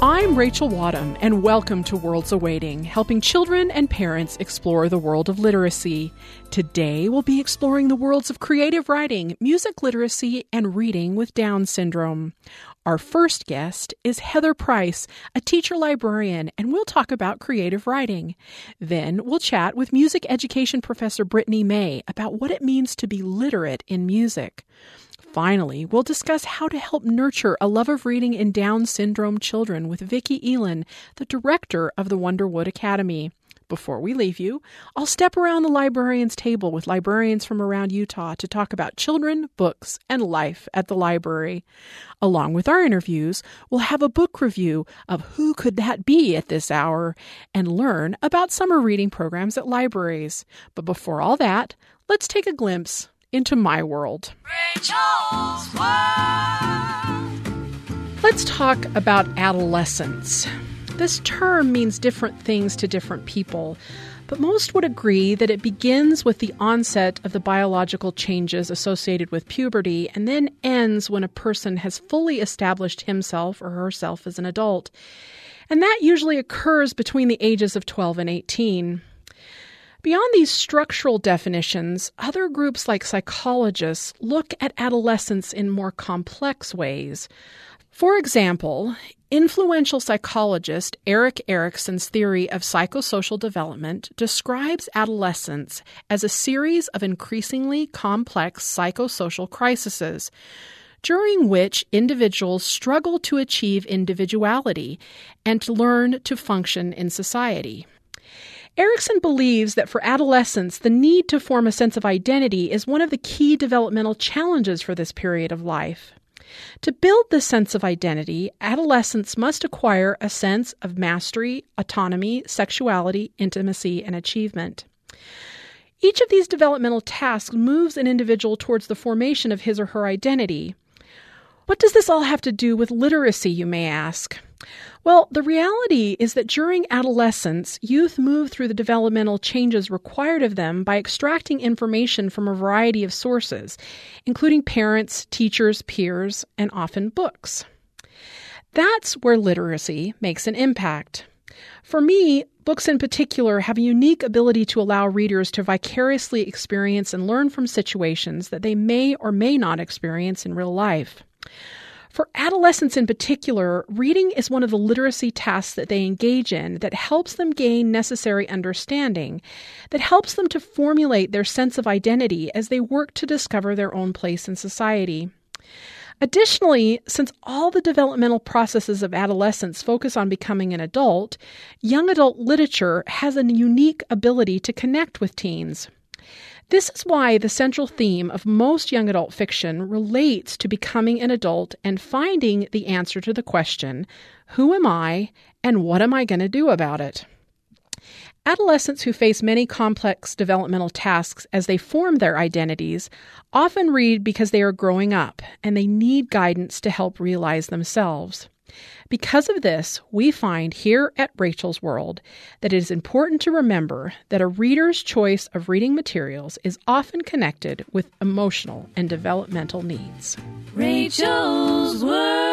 I'm Rachel Wadham, and welcome to Worlds Awaiting, helping children and parents explore the world of literacy. Today, we'll be exploring the worlds of creative writing, music literacy, and reading with Down syndrome. Our first guest is Heather Price, a teacher librarian, and we'll talk about creative writing. Then we'll chat with music education professor Brittany May about what it means to be literate in music. Finally, we'll discuss how to help nurture a love of reading in Down syndrome children with Vicki Elan, the director of the Wonderwood Academy. Before we leave you, I'll step around the librarian's table with librarians from around Utah to talk about children, books, and life at the library. Along with our interviews, we'll have a book review of Who Could That Be at this hour and learn about summer reading programs at libraries. But before all that, let's take a glimpse into my world. Rachel's World. Let's talk about adolescence. This term means different things to different people, but most would agree that it begins with the onset of the biological changes associated with puberty and then ends when a person has fully established himself or herself as an adult. And that usually occurs between the ages of 12 and 18. Beyond these structural definitions, other groups like psychologists look at adolescence in more complex ways. For example, influential psychologist Erik Erikson's theory of psychosocial development describes adolescence as a series of increasingly complex psychosocial crises during which individuals struggle to achieve individuality and learn to function in society. Erikson believes that for adolescents, the need to form a sense of identity is one of the key developmental challenges for this period of life. To build this sense of identity, adolescents must acquire a sense of mastery, autonomy, sexuality, intimacy, and achievement. Each of these developmental tasks moves an individual towards the formation of his or her identity. What does this all have to do with literacy, you may ask? Well, the reality is that during adolescence, youth move through the developmental changes required of them by extracting information from a variety of sources, including parents, teachers, peers, and often books. That's where literacy makes an impact. For me, books in particular have a unique ability to allow readers to vicariously experience and learn from situations that they may or may not experience in real life. For adolescents in particular, reading is one of the literacy tasks that they engage in that helps them gain necessary understanding, that helps them to formulate their sense of identity as they work to discover their own place in society. Additionally, since all the developmental processes of adolescence focus on becoming an adult, young adult literature has a unique ability to connect with teens. This is why the central theme of most young adult fiction relates to becoming an adult and finding the answer to the question who am I and what am I going to do about it? Adolescents who face many complex developmental tasks as they form their identities often read because they are growing up and they need guidance to help realize themselves. Because of this, we find here at Rachel's World that it is important to remember that a reader's choice of reading materials is often connected with emotional and developmental needs. Rachel's World.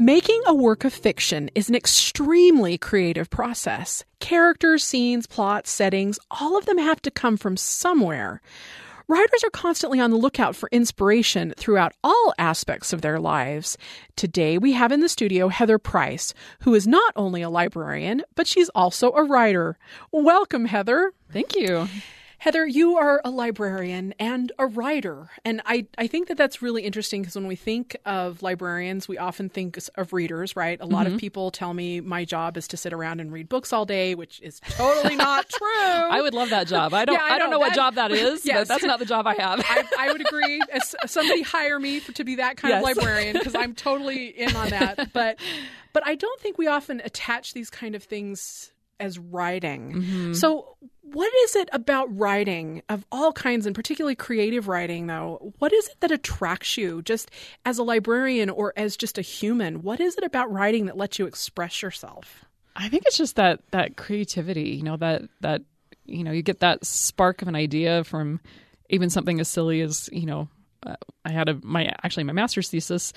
Making a work of fiction is an extremely creative process. Characters, scenes, plots, settings, all of them have to come from somewhere. Writers are constantly on the lookout for inspiration throughout all aspects of their lives. Today we have in the studio Heather Price, who is not only a librarian, but she's also a writer. Welcome, Heather. Thank you. Heather, you are a librarian and a writer. And I, I think that that's really interesting because when we think of librarians, we often think of readers, right? A lot mm-hmm. of people tell me my job is to sit around and read books all day, which is totally not true. I would love that job. I don't, yeah, I, I, don't know, know that, what job that is, yes. but that's not the job I have. I, I would agree. As somebody hire me for, to be that kind yes. of librarian because I'm totally in on that. But, but I don't think we often attach these kind of things as writing. Mm-hmm. So, What is it about writing of all kinds, and particularly creative writing, though? What is it that attracts you just as a librarian or as just a human? What is it about writing that lets you express yourself? I think it's just that that creativity, you know, that that you know, you get that spark of an idea from even something as silly as, you know, uh, I had a my actually my master's thesis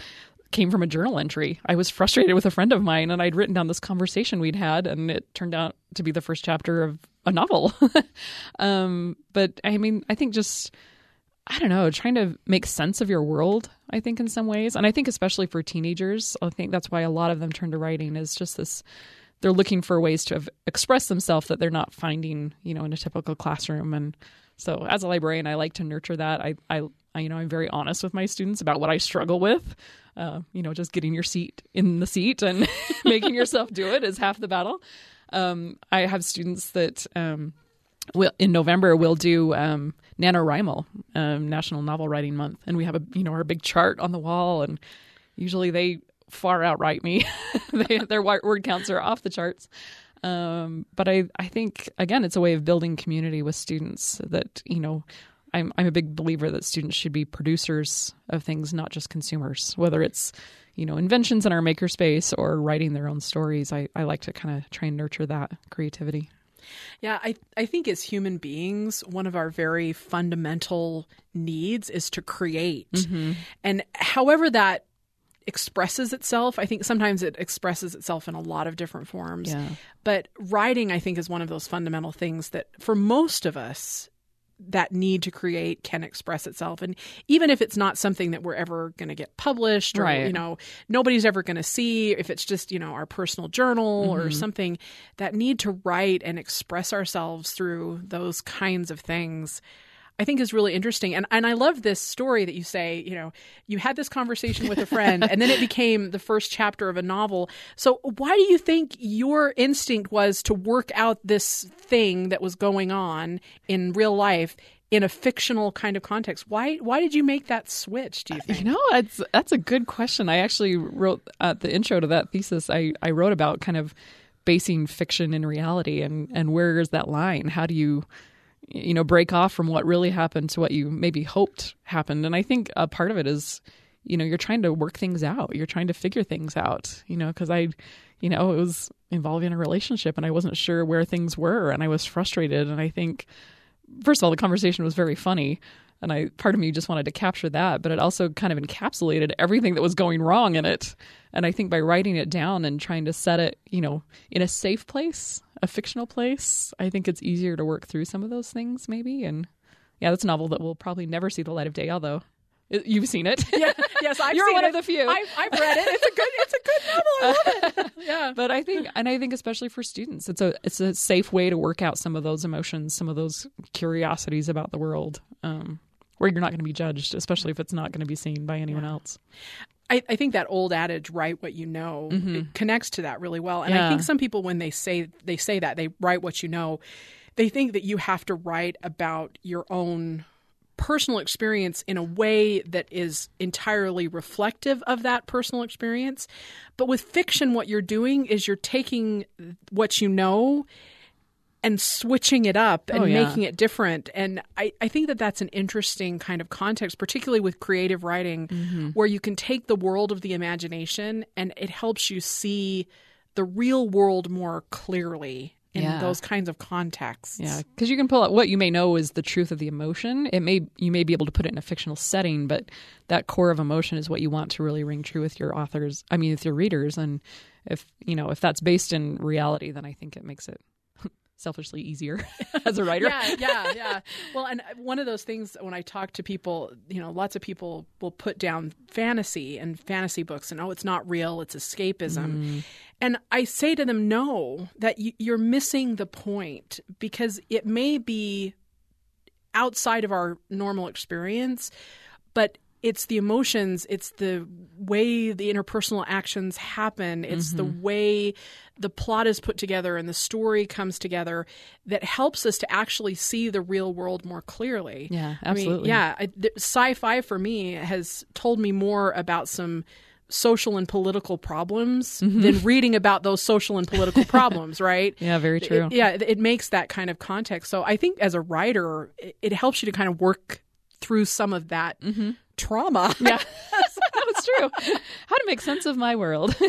came from a journal entry. I was frustrated with a friend of mine and I'd written down this conversation we'd had and it turned out to be the first chapter of a novel. um, but I mean, I think just I don't know, trying to make sense of your world, I think in some ways. And I think especially for teenagers, I think that's why a lot of them turn to writing is just this they're looking for ways to express themselves that they're not finding, you know, in a typical classroom and so as a librarian, I like to nurture that. I, I, I you know, I'm very honest with my students about what I struggle with. Uh, you know, just getting your seat in the seat and making yourself do it is half the battle. Um, I have students that um, will in November we'll do um, NaNoWriMo, um, National Novel Writing Month, and we have a you know our big chart on the wall, and usually they far outwrite me. they, their word counts are off the charts. Um, but I, I think again, it's a way of building community with students. That you know, I'm I'm a big believer that students should be producers of things, not just consumers. Whether it's you know inventions in our makerspace or writing their own stories, I, I like to kind of try and nurture that creativity. Yeah, I, I think as human beings, one of our very fundamental needs is to create. Mm-hmm. And however that expresses itself. I think sometimes it expresses itself in a lot of different forms. Yeah. But writing, I think, is one of those fundamental things that for most of us, that need to create can express itself and even if it's not something that we're ever going to get published or right. you know nobody's ever going to see if it's just you know our personal journal mm-hmm. or something that need to write and express ourselves through those kinds of things I think is really interesting. And and I love this story that you say, you know, you had this conversation with a friend and then it became the first chapter of a novel. So why do you think your instinct was to work out this thing that was going on in real life in a fictional kind of context. Why why did you make that switch, do you think? You know, it's that's a good question. I actually wrote at the intro to that thesis I, I wrote about kind of basing fiction in reality and, and where is that line? How do you you know break off from what really happened to what you maybe hoped happened. And i think a part of it is you know you're trying to work things out. You're trying to figure things out you know because i you know it was involving a relationship and i wasn't sure where things were and i was frustrated. And i think first of all the conversation was very funny and i part of me just wanted to capture that but it also kind of encapsulated everything that was going wrong in it and i think by writing it down and trying to set it you know in a safe place a fictional place, I think it's easier to work through some of those things, maybe. And yeah, that's a novel that will probably never see the light of day, although You've seen it. Yeah, yes, I've You're one it. of the few. I've, I've, read it. It's a good. It's a good novel. I love it. yeah. But I think, and I think, especially for students, it's a it's a safe way to work out some of those emotions, some of those curiosities about the world, um, where you're not going to be judged, especially if it's not going to be seen by anyone yeah. else. I, I, think that old adage write what you know mm-hmm. connects to that really well and yeah. i think some people when they say they say that they write what you know they think that you have to write about your own personal experience in a way that is entirely reflective of that personal experience but with fiction what you're doing is you're taking what you know and switching it up and oh, yeah. making it different. And I, I think that that's an interesting kind of context, particularly with creative writing, mm-hmm. where you can take the world of the imagination and it helps you see the real world more clearly in yeah. those kinds of contexts. Yeah, because you can pull out what you may know is the truth of the emotion. It may you may be able to put it in a fictional setting, but that core of emotion is what you want to really ring true with your authors. I mean, with your readers, and if you know if that's based in reality, then I think it makes it selfishly easier as a writer. yeah, yeah, yeah. Well, and one of those things when I talk to people, you know, lots of people will put down fantasy and fantasy books and oh, it's not real, it's escapism. Mm. And I say to them, no, that you're missing the point because it may be outside of our normal experience, but it's the emotions, it's the way the interpersonal actions happen, it's mm-hmm. the way the plot is put together and the story comes together that helps us to actually see the real world more clearly. Yeah, absolutely. I mean, yeah, I, sci-fi for me has told me more about some social and political problems than reading about those social and political problems, right? Yeah, very It- true. yeah, it, it makes that kind of context. So I think as a writer, it, it helps you to kind of work through some of that trauma. Yeah, that's true. How to make sense of my world.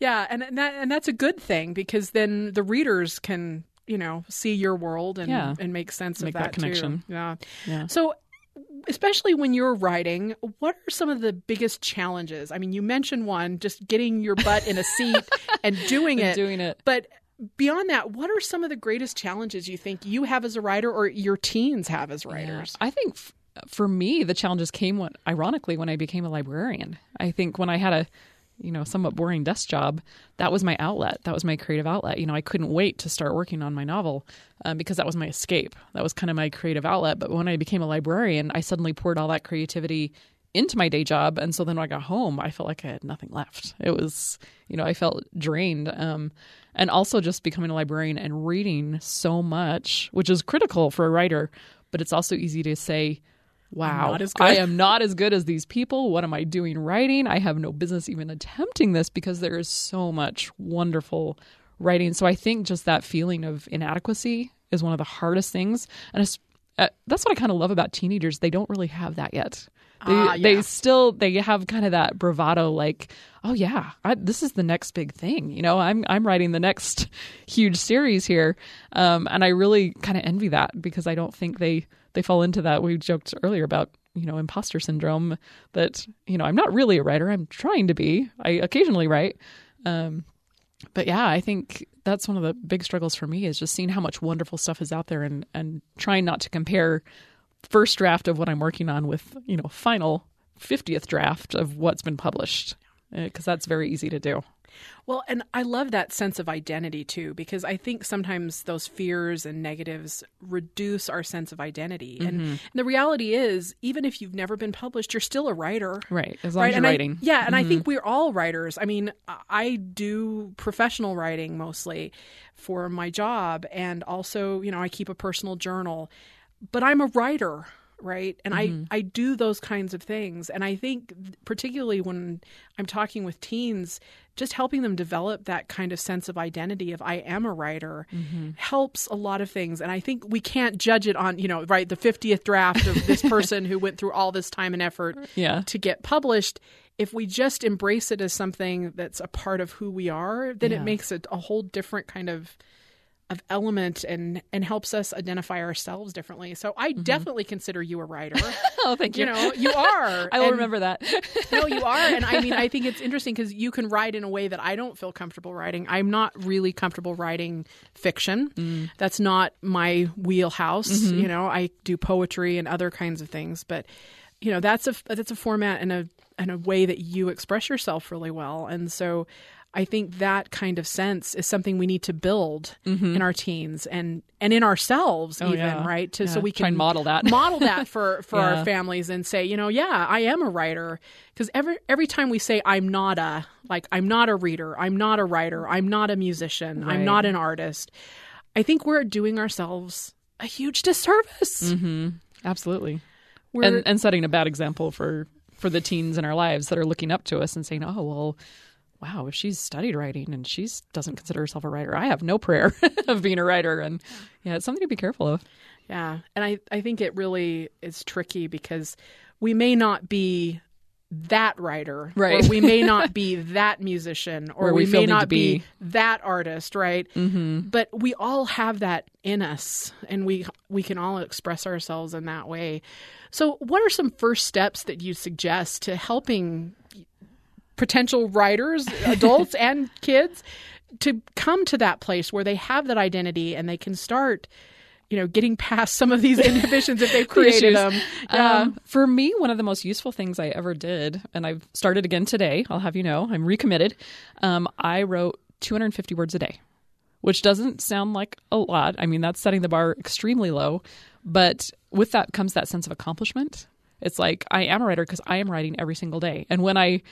Yeah, and, and that and that's a good thing because then the readers can you know see your world and Yeah. and make sense Make of that that, connection. Too. Yeah. Yeah. So, especially when you're writing, what are some of the biggest challenges? I mean, you mentioned one, just getting your butt in a seat and doing And it. doing it. But beyond that, what are some of the greatest challenges you think you have as a writer or your teens have as writers? I think f- for me, the challenges came when, ironically, when I became a librarian. I think when I had a, you know, somewhat boring desk job, that was my outlet. That was my creative outlet. You know, I couldn't wait to start working on my novel um, because that was my escape. That was kind of my creative outlet. But when I became a librarian, I suddenly poured all that creativity into my day job, and so then when I got home, I felt like I had nothing left. It was, you know, I felt drained. Um, and also just becoming a librarian and reading so much, which is critical for a writer, but it's also easy to say, wow, not as good." I am not as good as these people. What am I doing writing? I have no business even attempting this because there is so much wonderful writing. So I think just that feeling of inadequacy is one of the hardest things. And it's, uh, that's what I kind of love about teenagers. They don't really have that yet. They, Ah, yeah. they still they have kind of that bravado like oh yeah I, this is the next big thing you know i'm i'm writing the next huge series here um, and i really kind of envy that because i don't think they they fall into that. We joked earlier about you know imposter syndrome that you know i'm not really a writer. I'm trying to be. I occasionally write. Um, but yeah i think that's one of the big struggles for me is just seeing how much wonderful stuff is out there and and trying not to compare first draft of what i'm working on with you know final 50th draft of what's been published because that's very easy to do Well, and I love that sense of identity too, because I think sometimes those fears and negatives reduce our sense of identity. And, mm-hmm. and the reality is, even if you've never been published, you're still a writer. right as long Right, as you're and I- writing yeah, and I think mm-hmm. we're all writers. I mean, I- I do professional writing mostly for my job, and also, you know, I keep a personal journal. But I'm a writer, right? And I mm-hmm. I do those kinds of things, and I think particularly when I'm talking with teens, just helping them develop that kind of sense of identity of I am a writer mm-hmm. helps a lot of things. And I think we can't judge it on you know right the 50th draft of this person who went through all this time and effort yeah to get published if we just embrace it as something that's a part of who we are then Yeah. it makes it a whole different kind of of element and and helps us identify ourselves differently. So i definitely consider you a writer. Oh thank you, you. know you are i will And- remember that. No you are and i mean i think it's interesting because you can write in a way that i don't feel comfortable writing. I'm not really comfortable writing fiction. Mm. that's not my wheelhouse Mm-hmm. you know. I do poetry and other kinds of things but you know that's a that's a format and a and a way that you express yourself really well. And so I think that kind of sense is something we need to build in our teens and and in ourselves Mm-hmm. Oh, even yeah. right to so Yeah. we Try can and model that. model that for for Yeah. our families and say you know yeah I am a writer because every every time we say I'm not a like I'm not a reader I'm not a writer I'm not a musician I'm not an artist I think we're doing ourselves a huge disservice absolutely we're and and setting a bad example for for the teens in our lives that are looking up to us and saying oh well wow if she's studied writing and she doesn't consider herself a writer i have no prayer of being a writer and yeah it's something to be careful of Yeah. And I, I think it really is tricky because we may not be that writer. Right. Or we may not be that musician. Or we we, may not be. be. that artist, right? Mm-hmm. But we all have that in us and we we can all express ourselves in that way. So what are some first steps that you suggest to helping potential writers, adults and kids, to come to that place where they have that identity and they can start, you know, getting past some of these inhibitions if they've created issues. them. Yeah. Um, for me, one of the most useful things I ever did, and I've started again today, I'll have you know, I'm recommitted. Um, I wrote 250 words a day, which doesn't sound like a lot. I mean, that's setting the bar extremely low. But with that comes that sense of accomplishment. It's like I am a writer because I am writing every single day. And when I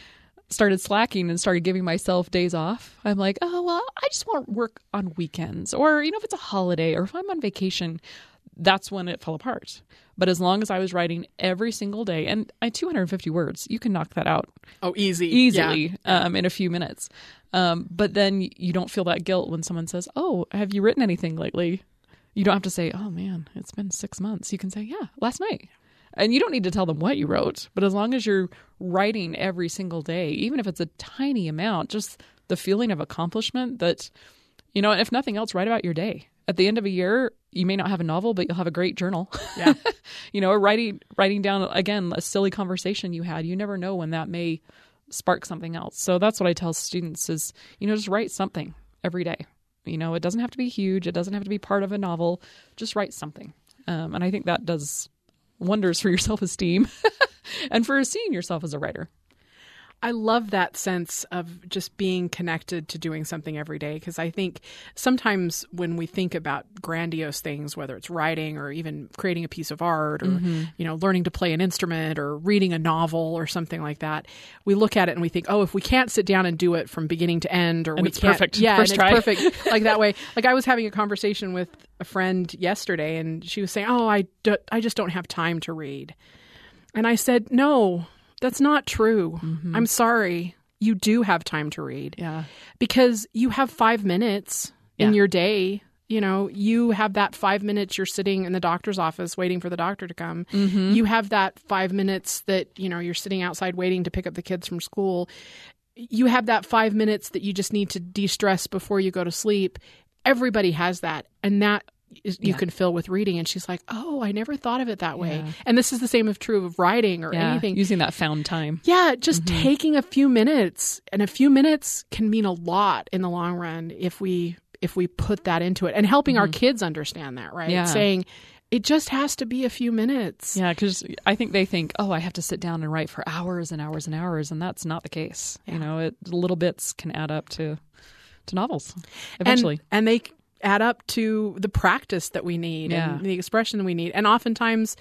started slacking and started giving myself days off, I'm like, oh, well, I just want work on weekends or, you know, if it's a holiday or if I'm on vacation, that's when it fell apart. But as long as I was writing every single day, and I 250 words, you can knock that out Oh, easy. easily um, in a few minutes. Um, but then you don't feel that guilt when someone says, "Oh, have you written anything lately?" You don't have to say, "Oh man, it's been six months." You can say, "Yeah, last night," and you don't need to tell them what you wrote. But as long as you're writing every single day, even if it's a tiny amount, just the feeling of accomplishment that you know, if nothing else, write about your day. At the end of a year, you may not have a novel, but you'll have a great journal. Yeah. you know, writing writing down again a silly conversation you had. You never know when that may spark something else. So that's what I tell students is, you know, just write something every day. You know, it doesn't have to be huge. It doesn't have to be part of a novel. Just write something. Um, and I think that does wonders for your self esteem and for seeing yourself as a writer. I love that sense of just being connected to doing something every day because I think sometimes when we think about grandiose things, whether it's writing or even creating a piece of art or mm-hmm. you know learning to play an instrument or reading a novel or something like that, we look at it and we think, oh, if we can't sit down and do it from beginning to end, or And we it's can't, perfect. yeah, First and try. it's perfect like that way. Like I was having a conversation with a friend yesterday, and she was saying, oh, I do, I just don't have time to read. And I said, No, that's not true. I'm sorry. You do have time to read Yeah. because you have five minutes in your day. You know, you have that five minutes you're sitting in the doctor's office waiting for the doctor to come. Mm-hmm. You have that five minutes that, you know, you're sitting outside waiting to pick up the kids from school. You have that five minutes that you just need to de stress before you go to sleep. Everybody has that. And that you Yeah. can fill with reading. And she's like, oh, I never thought of it that way. Yeah. And this is the same of true of writing or Yeah. anything. Using that found time. Yeah, just Mm-hmm. taking a few minutes, and a few minutes can mean a lot in the long run if we if we put that into it, and helping our kids understand that, right? Mm-hmm. Yeah. Saying it just has to be a few minutes. Yeah, because I think they think, oh, I have to sit down and write for hours and hours and hours, and that's not the case. You know, it, little bits can add up to to novels eventually. and, and they add up to the practice that we need Yeah. and the expression that we need, and oftentimes.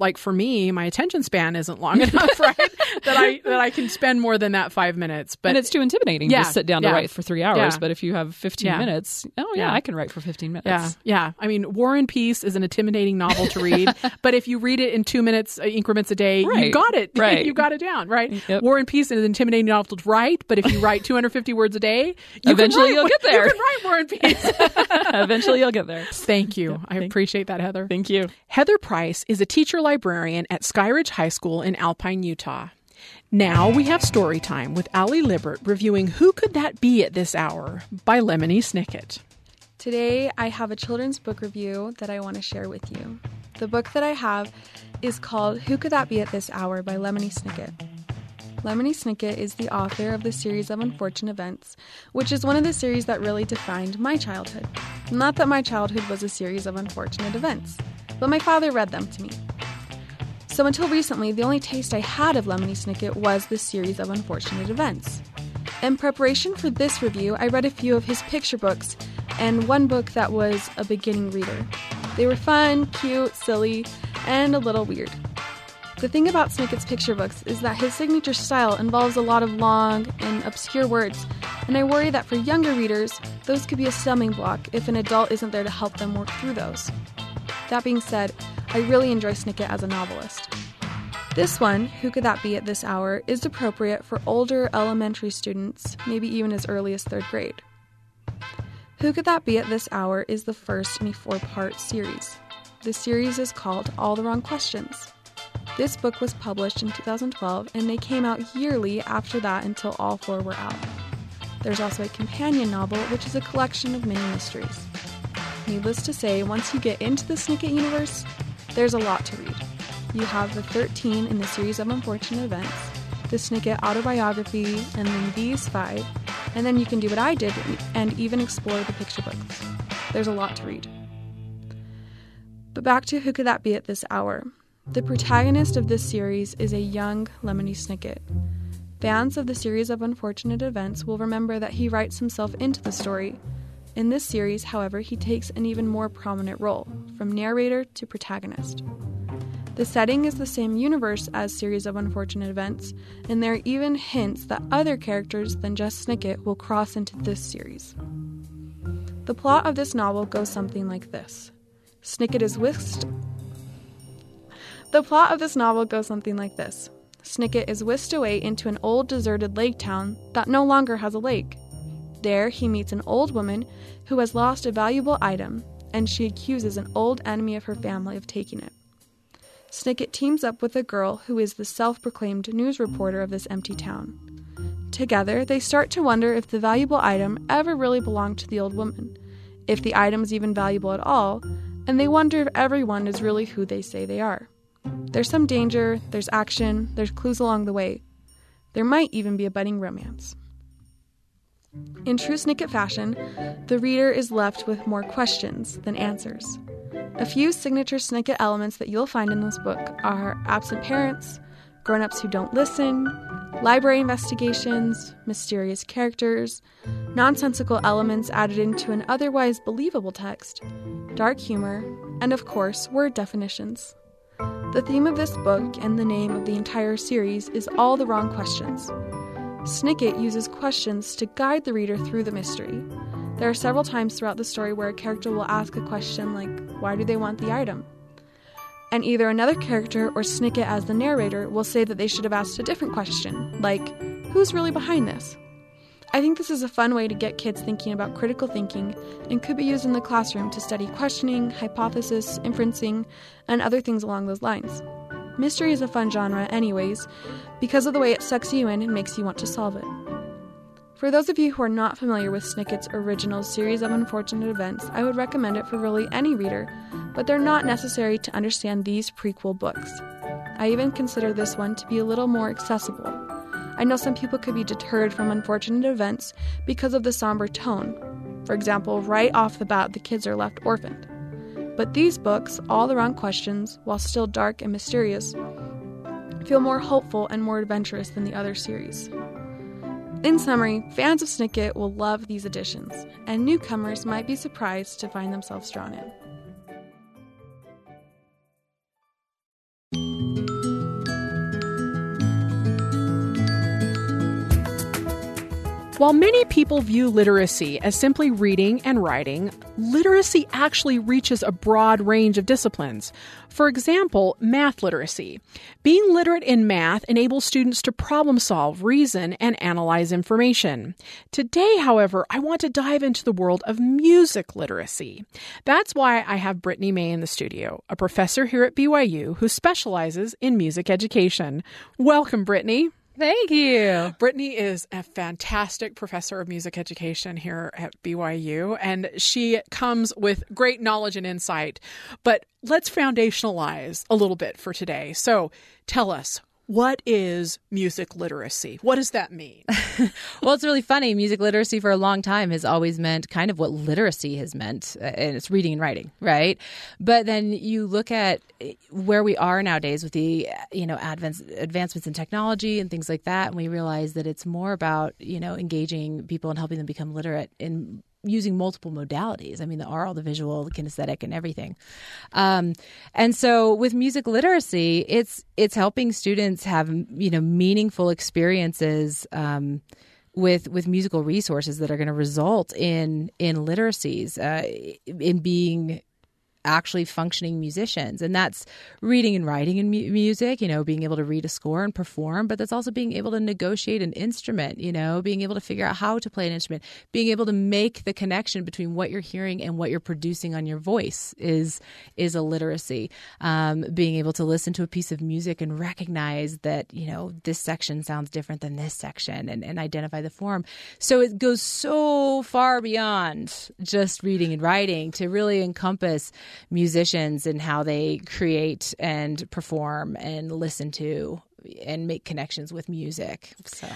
Like for me, my attention span isn't long enough, right? that I that I can spend more than that five minutes. But and it's too intimidating Yeah, to sit down yeah. to write for three hours. Yeah. But if you have 15 Yeah. minutes, oh, yeah. I can write for 15 minutes. Yeah, yeah. I mean, War and Peace is an intimidating novel to read, but if you read it in two minutes uh, increments a day, you Right, got it. right. you got it down, right? Yep. War and Peace is an intimidating novel to write, but if you write 250 words a day, you Eventually write, you'll get there. You can write War and Peace. Eventually you'll get there. Thank you. I appreciate that, Heather. Thank you. Heather Price is a teacher librarian at Skyridge High School in Alpine, Utah. Now we have story time with Allie Libert reviewing Who Could That Be at This Hour by Lemony Snicket. Today, I have a children's book review that I want to share with you. The book that I have is called Who Could That Be at This Hour by Lemony Snicket. Lemony Snicket is the author of the series of Unfortunate Events, which is one of the series that really defined my childhood. Not that my childhood was a series of unfortunate events, but my father read them to me. So until recently, the only taste I had of Lemony Snicket was this series of unfortunate events. In preparation for this review, I read a few of his picture books and one book that was a beginning reader. They were fun, cute, silly, and a little weird. The thing about Snicket's picture books is that his signature style involves a lot of long and obscure words, and I worry that for younger readers, those could be a stumbling block if an adult isn't there to help them work through those. That being said, I really enjoy Snicket as a novelist. This one, Who Could That Be at This Hour, is appropriate for older elementary students, maybe even as early as third grade. Who Could That Be at This Hour is the first in a four part series. The series is called All the Wrong Questions. This book was published in 2012 and they came out yearly after that until all four were out. There's also a companion novel, which is a collection of mini mysteries. Needless to say, once you get into the Snicket universe, there's a lot to read. You have the 13 in the series of unfortunate events, the Snicket autobiography, and then these five, and then you can do what I did and even explore the picture books. There's a lot to read. But back to who could that be at this hour? The protagonist of this series is a young Lemony Snicket. Fans of the series of unfortunate events will remember that he writes himself into the story. In this series, however, he takes an even more prominent role, from narrator to protagonist. The setting is the same universe as Series of Unfortunate Events, and there are even hints that other characters than just Snicket will cross into this series. The plot of this novel goes something like this Snicket is whisked. The plot of this novel goes something like this Snicket is whisked away into an old deserted lake town that no longer has a lake. There, he meets an old woman who has lost a valuable item, and she accuses an old enemy of her family of taking it. Snicket teams up with a girl who is the self proclaimed news reporter of this empty town. Together, they start to wonder if the valuable item ever really belonged to the old woman, if the item is even valuable at all, and they wonder if everyone is really who they say they are. There's some danger, there's action, there's clues along the way. There might even be a budding romance. In true Snicket fashion, the reader is left with more questions than answers. A few signature Snicket elements that you'll find in this book are absent parents, grown ups who don't listen, library investigations, mysterious characters, nonsensical elements added into an otherwise believable text, dark humor, and of course, word definitions. The theme of this book and the name of the entire series is All the Wrong Questions. Snicket uses questions to guide the reader through the mystery. There are several times throughout the story where a character will ask a question like, Why do they want the item? And either another character or Snicket as the narrator will say that they should have asked a different question, like, Who's really behind this? I think this is a fun way to get kids thinking about critical thinking and could be used in the classroom to study questioning, hypothesis, inferencing, and other things along those lines. Mystery is a fun genre, anyways, because of the way it sucks you in and makes you want to solve it. For those of you who are not familiar with Snicket's original series of unfortunate events, I would recommend it for really any reader, but they're not necessary to understand these prequel books. I even consider this one to be a little more accessible. I know some people could be deterred from unfortunate events because of the somber tone. For example, right off the bat, the kids are left orphaned. But these books, All the Wrong Questions, while still dark and mysterious, feel more hopeful and more adventurous than the other series. In summary, fans of Snicket will love these editions, and newcomers might be surprised to find themselves drawn in. While many people view literacy as simply reading and writing, literacy actually reaches a broad range of disciplines. For example, math literacy. Being literate in math enables students to problem solve, reason, and analyze information. Today, however, I want to dive into the world of music literacy. That's why I have Brittany May in the studio, a professor here at BYU who specializes in music education. Welcome, Brittany. Thank you. Brittany is a fantastic professor of music education here at BYU, and she comes with great knowledge and insight. But let's foundationalize a little bit for today. So tell us, what is music literacy? What does that mean? well, it's really funny. Music literacy for a long time has always meant kind of what literacy has meant, uh, and it's reading and writing, right? But then you look at eh, where we are nowadays with the you know advance, advancements in technology and things like that, and we realize that it's more about you know engaging people and helping them become literate in using multiple modalities. I mean, the oral, the visual, the kinesthetic, and everything. Um, and so, with music literacy, it's it's helping students have you know meaningful experiences. Um, with with musical resources that are going to result in in literacies uh, in being actually functioning musicians. And that's reading and writing in mu- music you know being able to read a score and perform but that's also being able to negotiate an instrument you know being able to figure out how to play an instrument being able to make the connection between what you're hearing and what you're producing on your voice is is a literacy. Um, being able to listen to a piece of music and recognize that you know this section sounds different than this section and, and identify the form. So it goes so far beyond just reading and writing to really encompass musicians and how they create and perform and listen to and make connections with music. So.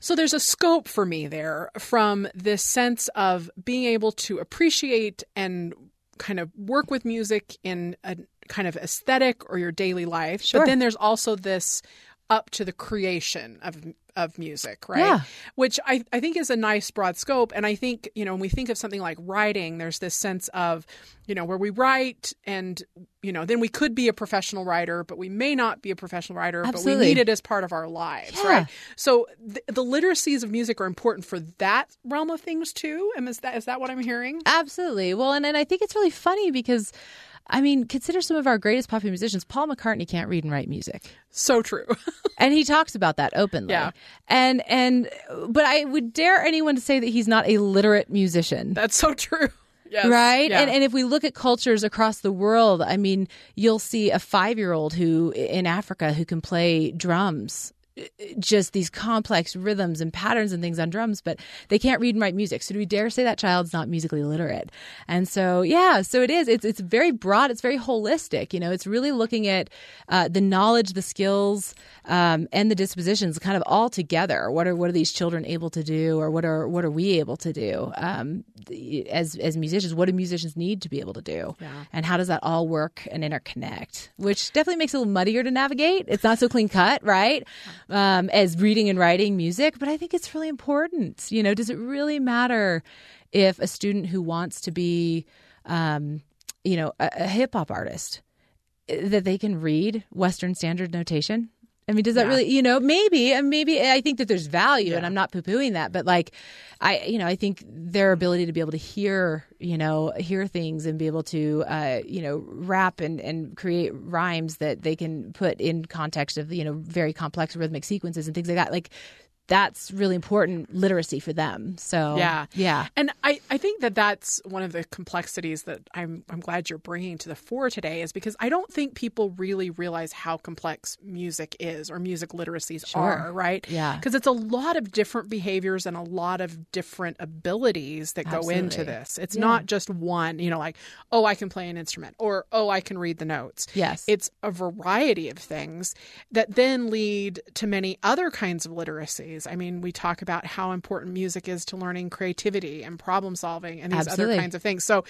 So there's a scope for me there from this sense of being able to appreciate and kind of work with music in a kind of aesthetic or your daily life. Sure. But then there's also this up to the creation of of music, right? Yeah. Which I, I think is a nice broad scope. And I think, you know, when we think of something like writing, there's this sense of, you know, where we write and, you know, then we could be a professional writer, but we may not be a professional writer, Absolutely. but we need it as part of our lives, yeah. right? So th- the literacies of music are important for that realm of things too. And is that is that what I'm hearing? Absolutely. Well, and, and I think it's really funny because I mean, consider some of our greatest popular musicians. Paul McCartney can't read and write music. So true. and he talks about that openly. Yeah. And and but I would dare anyone to say that he's not a literate musician. That's so true. Yes. Right? Yeah. And and if we look at cultures across the world, I mean, you'll see a 5-year-old who in Africa who can play drums just these complex rhythms and patterns and things on drums, but they can't read and write music. So do we dare say that child's not musically literate? And so, yeah, so it is. It's it's very broad. It's very holistic. You know, it's really looking at uh, the knowledge, the skills, um, and the dispositions, kind of all together. What are what are these children able to do, or what are what are we able to do um, as as musicians? What do musicians need to be able to do? Yeah. And how does that all work and interconnect? Which definitely makes it a little muddier to navigate. It's not so clean cut, right? Um, as reading and writing music, but I think it's really important. You know, does it really matter if a student who wants to be, um, you know, a, a hip hop artist that they can read Western Standard Notation? I mean, does that Yeah. really, you know, maybe, and maybe I think that there's value, and I'm not poo pooing that, but like, I, you know, I think their ability to be able to hear, you know, hear things and be able to, uh, you know, rap and, and create rhymes that they can put in context of, you know, very complex rhythmic sequences and things like that. Like, that's really important literacy for them. So, Yeah. Yeah. And I, I think that that's one of the complexities that I'm I'm glad you're bringing to the fore today is because I don't think people really realize how complex music is or music literacies Sure. are, right? Yeah. Because it's a lot of different behaviors and a lot of different abilities that go into this. It's Yeah. not just one, you know, like, oh, I can play an instrument or oh, I can read the notes. Yes. It's a variety of things that then lead to many other kinds of literacies. I mean, we talk about how important music is to learning creativity and problem solving and these Absolutely. other kinds of things. So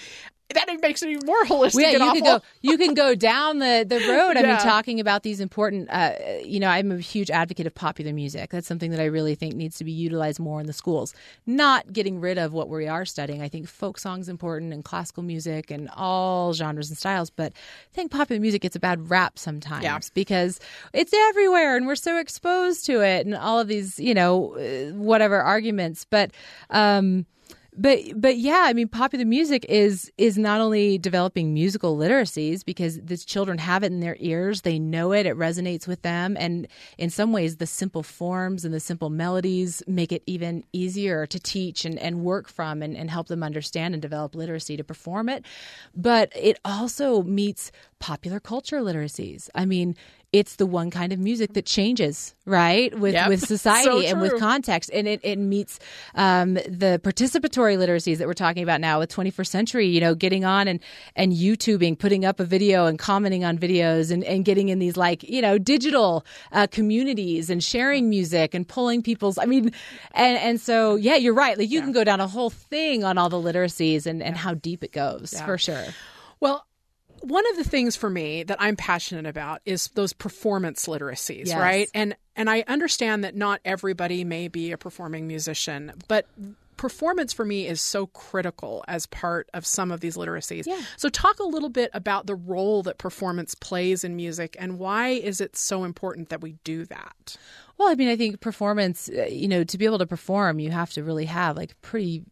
that makes it even more holistic Well, yeah, you awful. can go. You can go down the the road. I mean, talking about these important. Uh, you know, I'm a huge advocate of popular music. That's something that I really think needs to be utilized more in the schools. Not getting rid of what we are studying. I think folk songs important and classical music and all genres and styles. But I think popular music gets a bad rap sometimes Yeah. because it's everywhere and we're so exposed to it and all of these, you know, uh, whatever arguments. But. um but but yeah, I mean, popular music is is not only developing musical literacies because these children have it in their ears, they know it, it resonates with them, and in some ways, the simple forms and the simple melodies make it even easier to teach and, and work from and, and help them understand and develop literacy to perform it. But it also meets popular culture literacies. I mean. It's the one kind of music that changes, right, with Yep. with society So and with context, and it, it meets um, the participatory literacies that we're talking about now with 21st century. You know, getting on and and YouTubing, putting up a video and commenting on videos, and, and getting in these like you know digital uh, communities and sharing music and pulling people's. I mean, and and so yeah, you're right. Like you can go down a whole thing on all the literacies and and how deep it goes for sure. Well, one of the things for me that I'm passionate about is those performance literacies, Yes. right? And and I understand that not everybody may be a performing musician, but performance for me is so critical as part of some of these literacies. Yeah. So talk a little bit about the role that performance plays in music and why is it so important that we do that? Well, I mean, I think performance, uh, you know, to be able to perform, you have to really have like pretty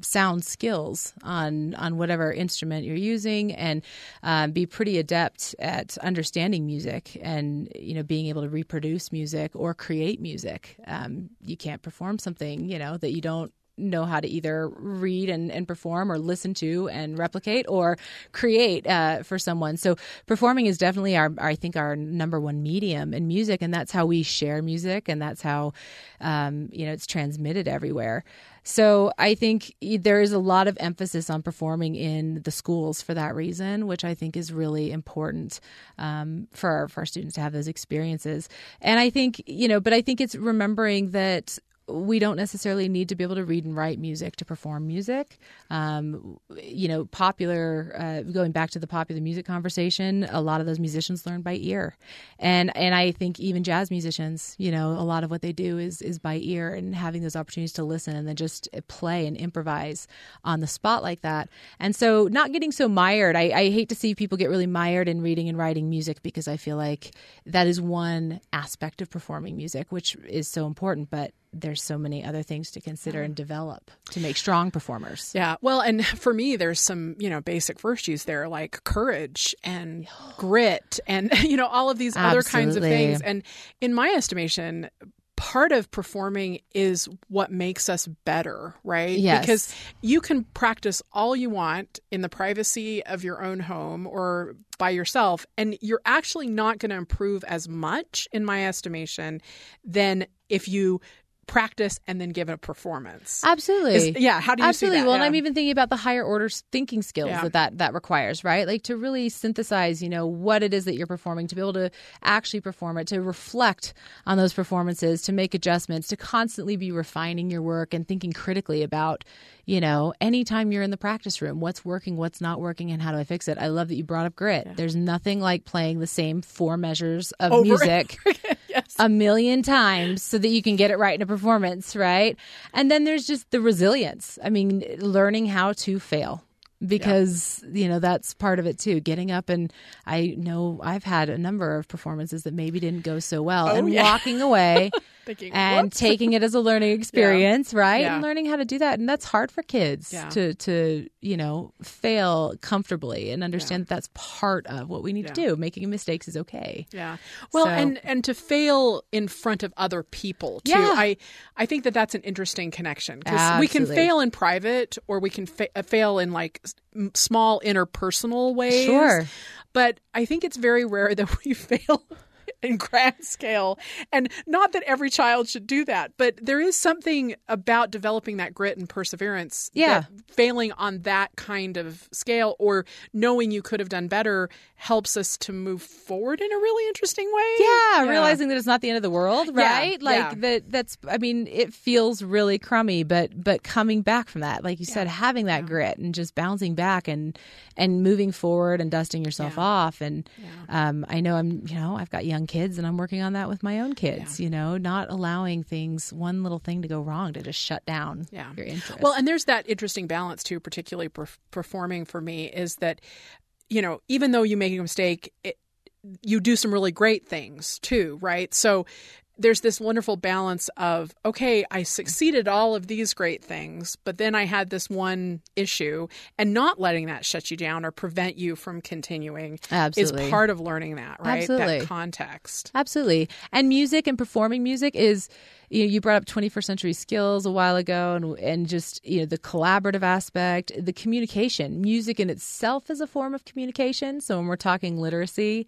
sound skills on on whatever instrument you're using and um, be pretty adept at understanding music and you know being able to reproduce music or create music um, you can't perform something you know that you don't know how to either read and, and perform or listen to and replicate or create uh, for someone. So performing is definitely our, I think, our number one medium in music, and that's how we share music, and that's how um, you know it's transmitted everywhere. So I think there is a lot of emphasis on performing in the schools for that reason, which I think is really important um, for our, for our students to have those experiences. And I think you know, but I think it's remembering that we don't necessarily need to be able to read and write music to perform music. Um, you know, popular uh, going back to the popular music conversation, a lot of those musicians learn by ear, and and I think even jazz musicians, you know, a lot of what they do is is by ear and having those opportunities to listen and then just play and improvise on the spot like that. And so, not getting so mired. I, I hate to see people get really mired in reading and writing music because I feel like that is one aspect of performing music, which is so important, but there's so many other things to consider and develop to make strong performers. Yeah. Well, and for me, there's some, you know, basic virtues there like courage and grit and, you know, all of these other kinds of things. And in my estimation, part of performing is what makes us better, right? Yes. Because you can practice all you want in the privacy of your own home or by yourself, and you're actually not going to improve as much, in my estimation, than if you practice and then give a performance. Absolutely. Is- yeah, how do you see that? Absolutely. Well, and I'm even thinking about the higher order thinking skills Yeah. that, that that requires, right? Like to really synthesize, you know, what it is that you're performing, to be able to actually perform it, to reflect on those performances, to make adjustments, to constantly be refining your work and thinking critically about, you know, anytime you're in the practice room, what's working, what's not working, and how do I fix it? I love that you brought up grit. There's nothing like playing the same four measures of Over music yes. a million times so that you can get it right in a performance, right? And then there's just the resilience. I mean, learning how to fail because you know that's part of it too getting up and i know i've had a number of performances that maybe didn't go so well and Oh, yeah. walking away Thinking, and taking it as a learning experience right Yeah. and learning how to do that and that's hard for kids Yeah. to to you know fail comfortably and understand that that's part of what we need to do making mistakes is okay Yeah. Well, So- and and to fail in front of other people too. Yeah. I I think that that's an interesting connection because we can fail in private or we can fa- uh, fail in like small interpersonal ways. Sure. But I think it's very rare that we fail in grand scale. And not that every child should do that, but there is something about developing that grit and perseverance. Yeah. that failing on that kind of scale or knowing you could have done better helps us to move forward in a really interesting way. Yeah, realizing that it's not the end of the world, Yeah, right? Like yeah. that that's I mean, it feels really crummy, but but coming back from that, like you said, having that grit and just bouncing back and and moving forward and dusting yourself Yeah. off and um I know I'm, you know, I've got young kids and I'm working on that with my own kids, you know, not allowing things one little thing to go wrong to just shut down Yeah. your interest. Well, and there's that interesting balance too, particularly per- performing for me, is that, you know, even though you make a mistake, it, you do some really great things too, right? So there's this wonderful balance of, okay, I succeeded all of these great things, but then I had this one issue, and not letting that shut you down or prevent you from continuing Absolutely. is part of learning that, right? Absolutely. That context. Absolutely. And music and performing music is you know, you brought up 21st century skills a while ago and and just, you know, the collaborative aspect, the communication. Music in itself is a form of communication. So when we're talking literacy,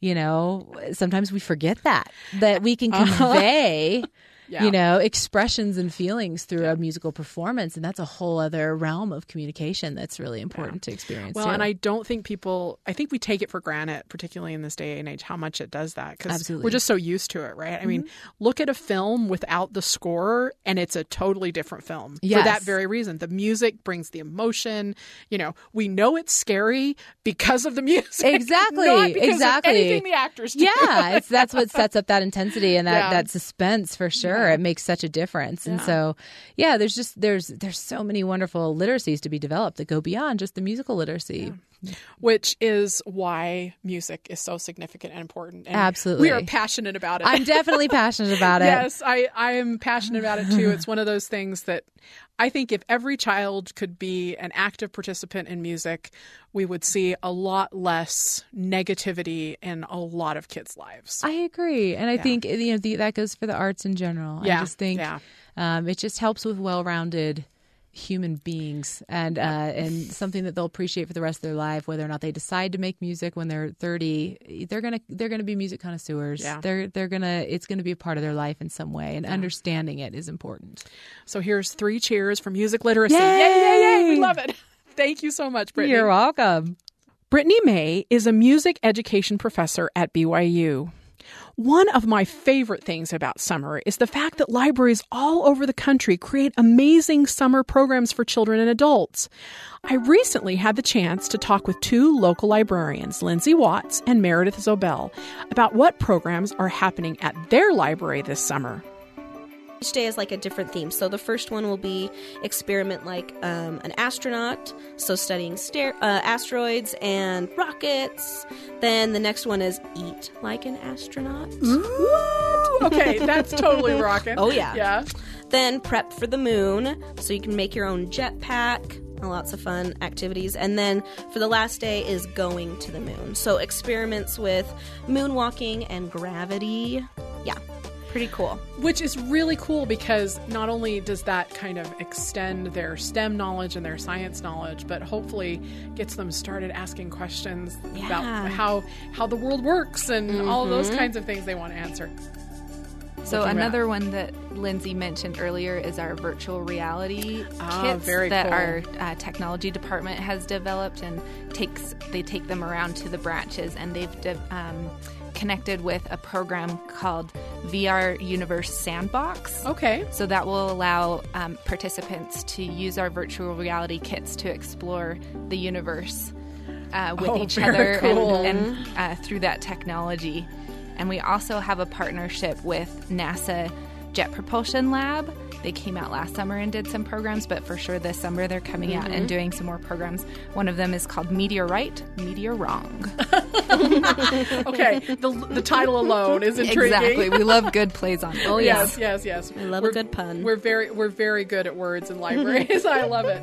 you know, sometimes we forget that that we can uh-huh. convey Yeah. you know expressions and feelings through a musical performance and that's a whole other realm of communication that's really important to experience Well, too. and I don't think people, I think we take it for granted, particularly in this day and age, how much it does that because we're just so used to it, right? I mean, mm-hmm. look at a film without the score and it's a totally different film for that very reason. The music brings the emotion. You know, we know it's scary because of the music. Exactly, not because exactly. Of anything the actors do. yeah it's that's what sets up that intensity and that Yeah. that suspense for sure it makes such a difference and so yeah there's just there's there's so many wonderful literacies to be developed that go beyond just the musical literacy Which is why music is so significant and important. And Absolutely. We are passionate about it. i'm definitely passionate about it Yes, I, I am passionate about it too. It's one of those things that I think if every child could be an active participant in music, we would see a lot less negativity in a lot of kids' lives. I agree, and I think you know the, that goes for the arts in general. Yeah. I just think yeah. um, it just helps with well-rounded human beings and uh, and something that they'll appreciate for the rest of their life. Whether or not they decide to make music when they're thirty, they're gonna they're gonna be music connoisseurs. Yeah. They're they're gonna it's gonna be a part of their life in some way, and understanding it is important. So here's three cheers for music literacy. Yay! yay, yay, yay. We love it. Thank you so much, Brittany. You're welcome. Brittany May is a music education professor at BYU. One of my favorite things about summer is the fact that libraries all over the country create amazing summer programs for children and adults. I recently had the chance to talk with two local librarians, Lindsay Watts and Meredith Zobel, about what programs are happening at their library this summer. Each day is like a different theme. So the first one will be experiment like um, an astronaut, so studying stair- uh, asteroids and rockets. Then the next one is eat like an astronaut. What? Okay, that's totally rocking. Oh, yeah. Yeah. Then prep for the moon, so you can make your own jetpack. Lots of fun activities. And then for the last day is going to the moon. So experiments with moonwalking and gravity. Yeah, pretty cool. Which is really cool because not only does that kind of extend their STEM knowledge and their science knowledge, but hopefully gets them started asking questions about how how the world works and all those kinds of things they want to answer. So Looking another around. one that Lindsay mentioned earlier is our virtual reality Ah, kits that cool. our uh, technology department has developed, and takes they take them around to the branches, and they've de- um, connected with a program called VR Universe Sandbox. Okay. So that will allow um, participants to use our virtual reality kits to explore the universe uh, with Oh, each other cool. and, and uh, through that technology. And we also have a partnership with NASA Jet Propulsion Lab. They came out last summer and did some programs, but for sure this summer they're coming out Mm-hmm. and doing some more programs. One of them is called Meteor Right, Meteor Wrong. Okay. the the title alone is intriguing. exactly. We love good plays on it. Oh, Yes, yes, yes. We love We're- a good pun. We're very we're very good at words in libraries. I love it.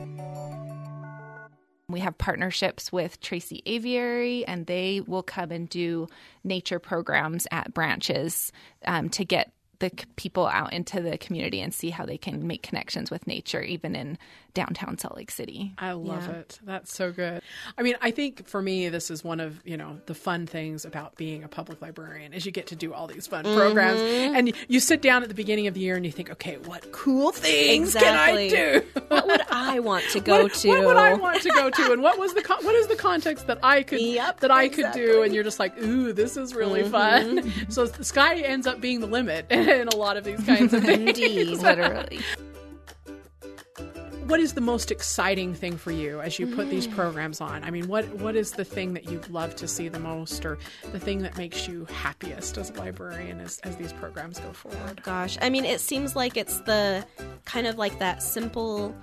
We have partnerships with Tracy Aviary, and they will come and do nature programs at branches um, to get the people out into the community and see how they can make connections with nature, even in downtown Salt Lake City. I love Yeah. it. That's so good. I mean, I think for me, this is one of you know the fun things about being a public librarian is you get to do all these fun programs, and you sit down at the beginning of the year and you think, okay, what cool things Exactly. can I do? what would I want to go what, to? what would I want to go to, and what was the con- what is the context that I could Yep, that I could do? Mm-hmm. And you're just like, ooh, this is really fun. So the sky ends up being the limit in a lot of these kinds of things. Indeed. Literally. what is the most exciting thing for you as you put Mm. these programs on? I mean, what what is the thing that you love to see the most, or the thing that makes you happiest as a librarian as, as these programs go forward? Gosh, I mean, it seems like it's the kind of like that simple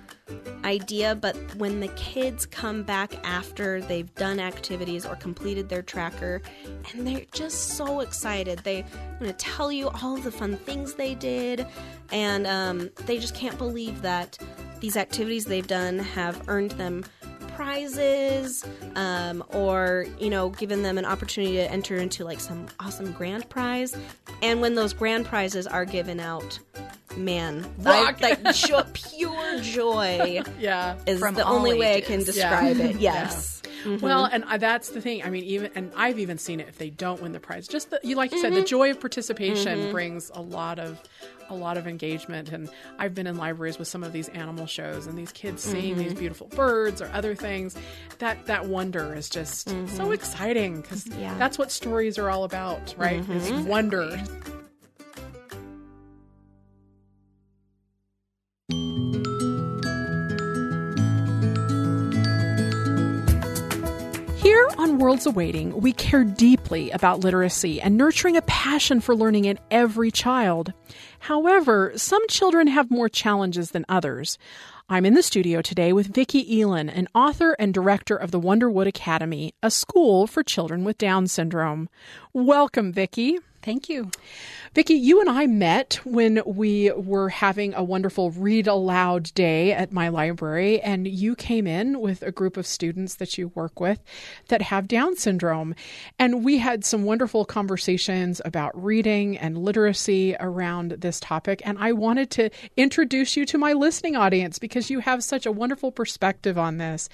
idea, but when the kids come back after they've done activities or completed their tracker, and they're just so excited, they want to tell you all the fun things they did, and um, they just can't believe that these activities they've done have earned them prizes um, or you know given them an opportunity to enter into like some awesome grand prize. And when those grand prizes are given out man I- like jo- pure joy Yeah. is From the only way i ages. can Yeah. describe it Yeah. yes Well, mm-hmm. and uh, that's the thing. I mean, even and I've even seen it if they don't win the prize. Just the, you like you said, the mm-hmm. joy of participation mm-hmm. brings a lot of a lot of engagement. And I've been in libraries with some of these animal shows, and these kids seeing these beautiful birds or other things. That that wonder is just so exciting because Yeah. that's what stories are all about, right? Is wonder. Here on Worlds Awaiting, we care deeply about literacy and nurturing a passion for learning in every child. However, some children have more challenges than others. I'm in the studio today with Vicki Elin, an author and director of the Wonderwood Academy, a school for children with Down syndrome. Welcome, Vicki. Thank you. Vicki, you and I met when we were having a wonderful read aloud day at my library, and you came in with a group of students that you work with that have Down syndrome. And we had some wonderful conversations about reading and literacy around this topic. And I wanted to introduce you to my listening audience because you have such a wonderful perspective on this.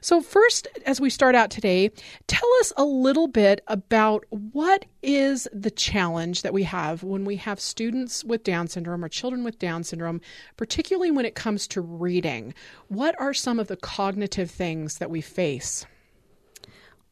So, first, as we start out today, tell us a little bit about what is the challenge that we have when we have students with Down syndrome or children with Down syndrome, particularly when it comes to reading. What are some of the cognitive things that we face?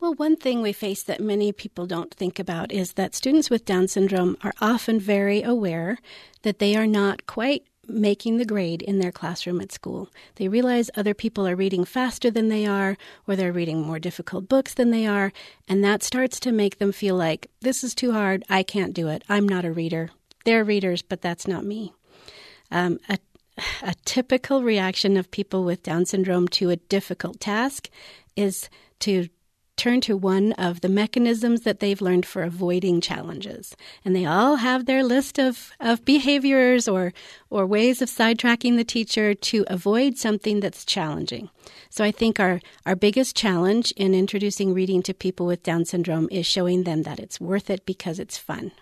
Well, one thing we face that many people don't think about is that students with Down syndrome are often very aware that they are not quite making the grade in their classroom at school. They realize other people are reading faster than they are, or they're reading more difficult books than they are, and that starts to make them feel like, this is too hard, I can't do it, I'm not a reader. They're readers, but that's not me. Um, a, a typical reaction of people with Down syndrome to a difficult task is to turn to one of the mechanisms that they've learned for avoiding challenges. And they all have their list of, of behaviors or, or ways of sidetracking the teacher to avoid something that's challenging. So I think our, our biggest challenge in introducing reading to people with Down syndrome is showing them that it's worth it because it's fun.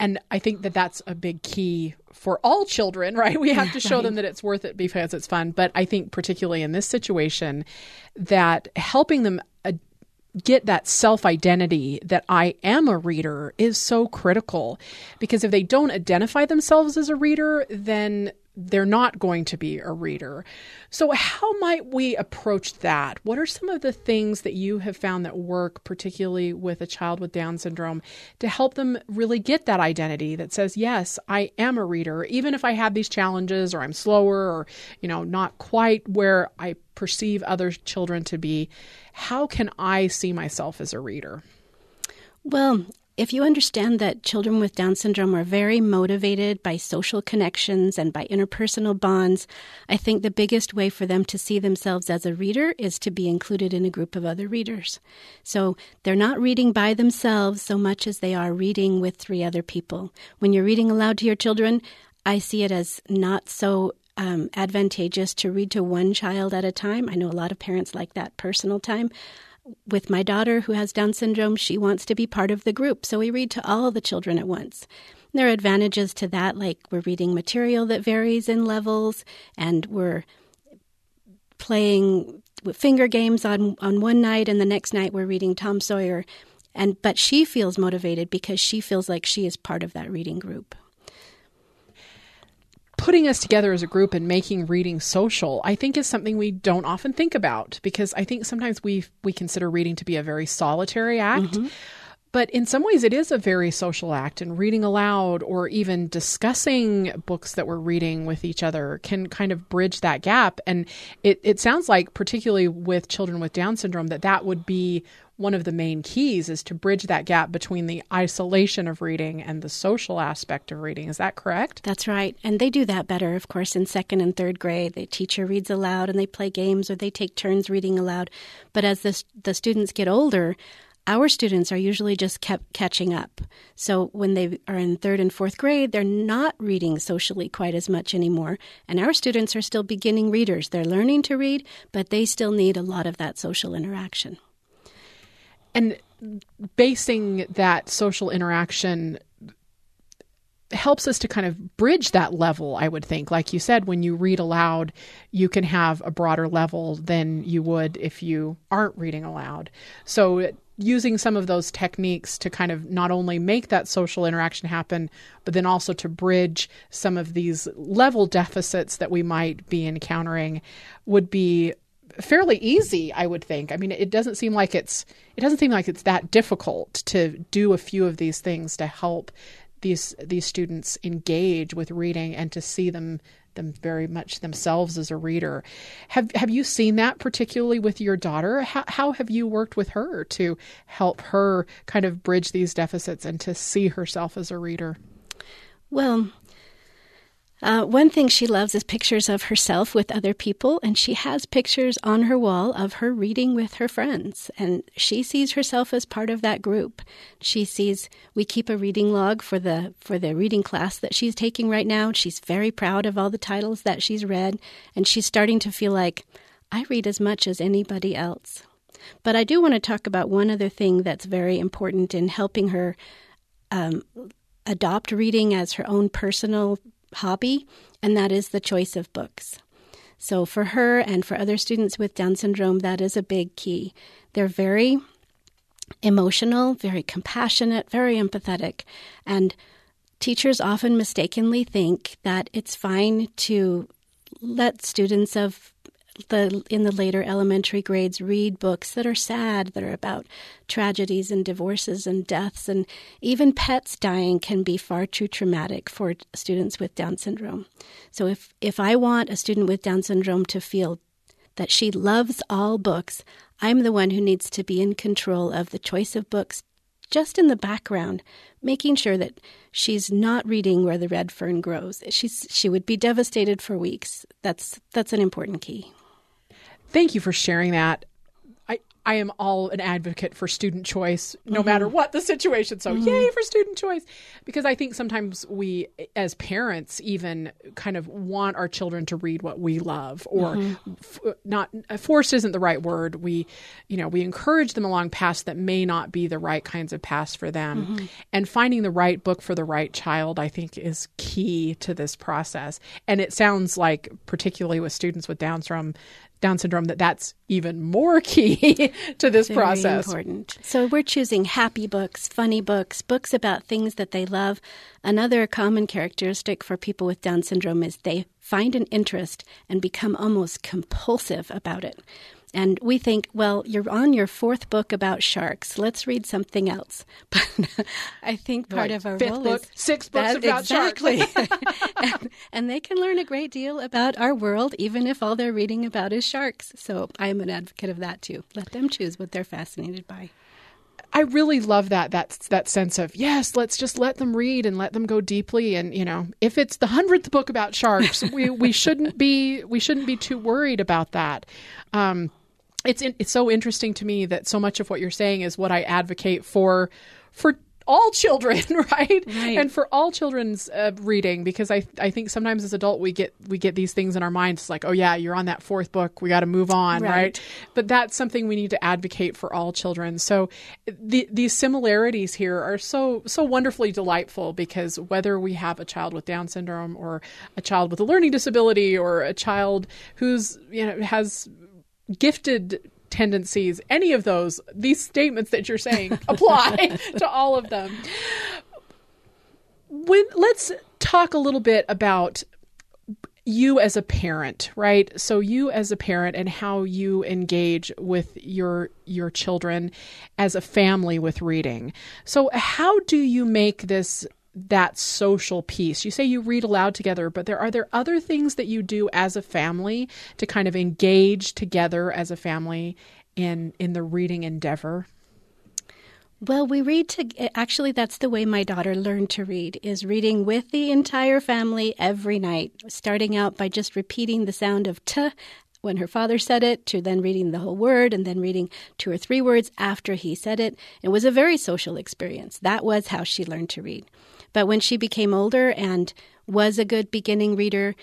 And I think that that's a big key for all children, right? We have to show right. them that it's worth it because it's fun. But I think, particularly in this situation, that helping them uh, get that self identity that I am a reader is so critical because if they don't identify themselves as a reader, then they're not going to be a reader. So, how might we approach that? What are some of the things that you have found that work, particularly with a child with Down syndrome, to help them really get that identity that says, yes, I am a reader, even if I have these challenges or I'm slower or, you know, not quite where I perceive other children to be? How can I see myself as a reader? Well, if you understand that children with Down syndrome are very motivated by social connections and by interpersonal bonds, I think the biggest way for them to see themselves as a reader is to be included in a group of other readers. So they're not reading by themselves so much as they are reading with three other people. When you're reading aloud to your children, I see it as not so um, advantageous to read to one child at a time. I know a lot of parents like that personal time with my daughter who has Down syndrome, she wants to be part of the group, so we read to all the children at once. There are advantages to that, like we're reading material that varies in levels, and we're playing finger games on on one night, and the next night we're reading Tom Sawyer. And but she feels motivated because she feels like she is part of that reading group putting us together as a group and making reading social, I think is something we don't often think about because I think sometimes we we consider reading to be a very solitary act. Mm-hmm. But in some ways, it is a very social act, and reading aloud or even discussing books that we're reading with each other can kind of bridge that gap. And it, it sounds like, particularly with children with Down syndrome, that that would be one of the main keys is to bridge that gap between the isolation of reading and the social aspect of reading. Is that correct? That's right. And they do that better, of course, in second and third grade. The teacher reads aloud and they play games or they take turns reading aloud. But as the, the students get older, our students are usually just kept catching up. So when they are in third and fourth grade, they're not reading socially quite as much anymore. And our students are still beginning readers. They're learning to read, but they still need a lot of that social interaction. And basing that social interaction helps us to kind of bridge that level, I would think. Like you said, when you read aloud, you can have a broader level than you would if you aren't reading aloud. So, using some of those techniques to kind of not only make that social interaction happen, but then also to bridge some of these level deficits that we might be encountering would be fairly easy, I would think. I mean, it doesn't seem like it's it doesn't seem like it's that difficult to do a few of these things to help these these students engage with reading and to see them them very much themselves as a reader. Have have you seen that particularly with your daughter? How how have you worked with her to help her kind of bridge these deficits and to see herself as a reader? Well, uh, one thing she loves is pictures of herself with other people, and she has pictures on her wall of her reading with her friends. And she sees herself as part of that group. She sees we keep a reading log for the for the reading class that she's taking right now. She's very proud of all the titles that she's read, and she's starting to feel like I read as much as anybody else. But I do want to talk about one other thing that's very important in helping her um, adopt reading as her own personal hobby, and that is the choice of books. So, for her and for other students with Down syndrome, that is a big key. They're very emotional, very compassionate, very empathetic, and teachers often mistakenly think that it's fine to let students of the in the later elementary grades read books that are sad, that are about tragedies and divorces and deaths, and even pets dying can be far too traumatic for students with Down syndrome. So if if I want a student with Down syndrome to feel that she loves all books, I'm the one who needs to be in control of the choice of books just in the background, making sure that she's not reading where the red fern grows. She's she would be devastated for weeks. That's that's an important key. Thank you for sharing that. I, I am all an advocate for student choice, no mm-hmm. matter what the situation. So, mm-hmm. yay for student choice, because I think sometimes we, as parents, even kind of want our children to read what we love, or mm-hmm. f- not forced isn't the right word. We, you know, we encourage them along paths that may not be the right kinds of paths for them, mm-hmm. and finding the right book for the right child, I think, is key to this process. And it sounds like, particularly with students with Down syndrome, down syndrome that that's even more key to this Very process. Important. So we're choosing happy books, funny books, books about things that they love. Another common characteristic for people with Down syndrome is they find an interest and become almost compulsive about it. And we think, well, you're on your fourth book about sharks. Let's read something else. But I think part right. of our Fifth role book, is six books that, about exactly. sharks. and, and they can learn a great deal about our world, even if all they're reading about is sharks. So I'm an advocate of that too. Let them choose what they're fascinated by. I really love that that that sense of yes, let's just let them read and let them go deeply. And you know, if it's the hundredth book about sharks, we we shouldn't be we shouldn't be too worried about that. Um, it's in, it's so interesting to me that so much of what you're saying is what I advocate for for all children, right? right. And for all children's uh, reading, because I I think sometimes as adult we get we get these things in our minds it's like, oh yeah, you're on that fourth book, we got to move on, right. right. But that's something we need to advocate for all children. So the, these similarities here are so so wonderfully delightful because whether we have a child with Down syndrome or a child with a learning disability or a child who's you know has gifted tendencies, any of those, these statements that you're saying apply to all of them. When let's talk a little bit about you as a parent, right? So you as a parent and how you engage with your your children as a family with reading. So how do you make this that social piece. You say you read aloud together, but there are there other things that you do as a family to kind of engage together as a family in in the reading endeavor? Well, we read to actually that's the way my daughter learned to read is reading with the entire family every night, starting out by just repeating the sound of t when her father said it to then reading the whole word and then reading two or three words after he said it. It was a very social experience. That was how she learned to read. But when she became older and was a good beginning reader,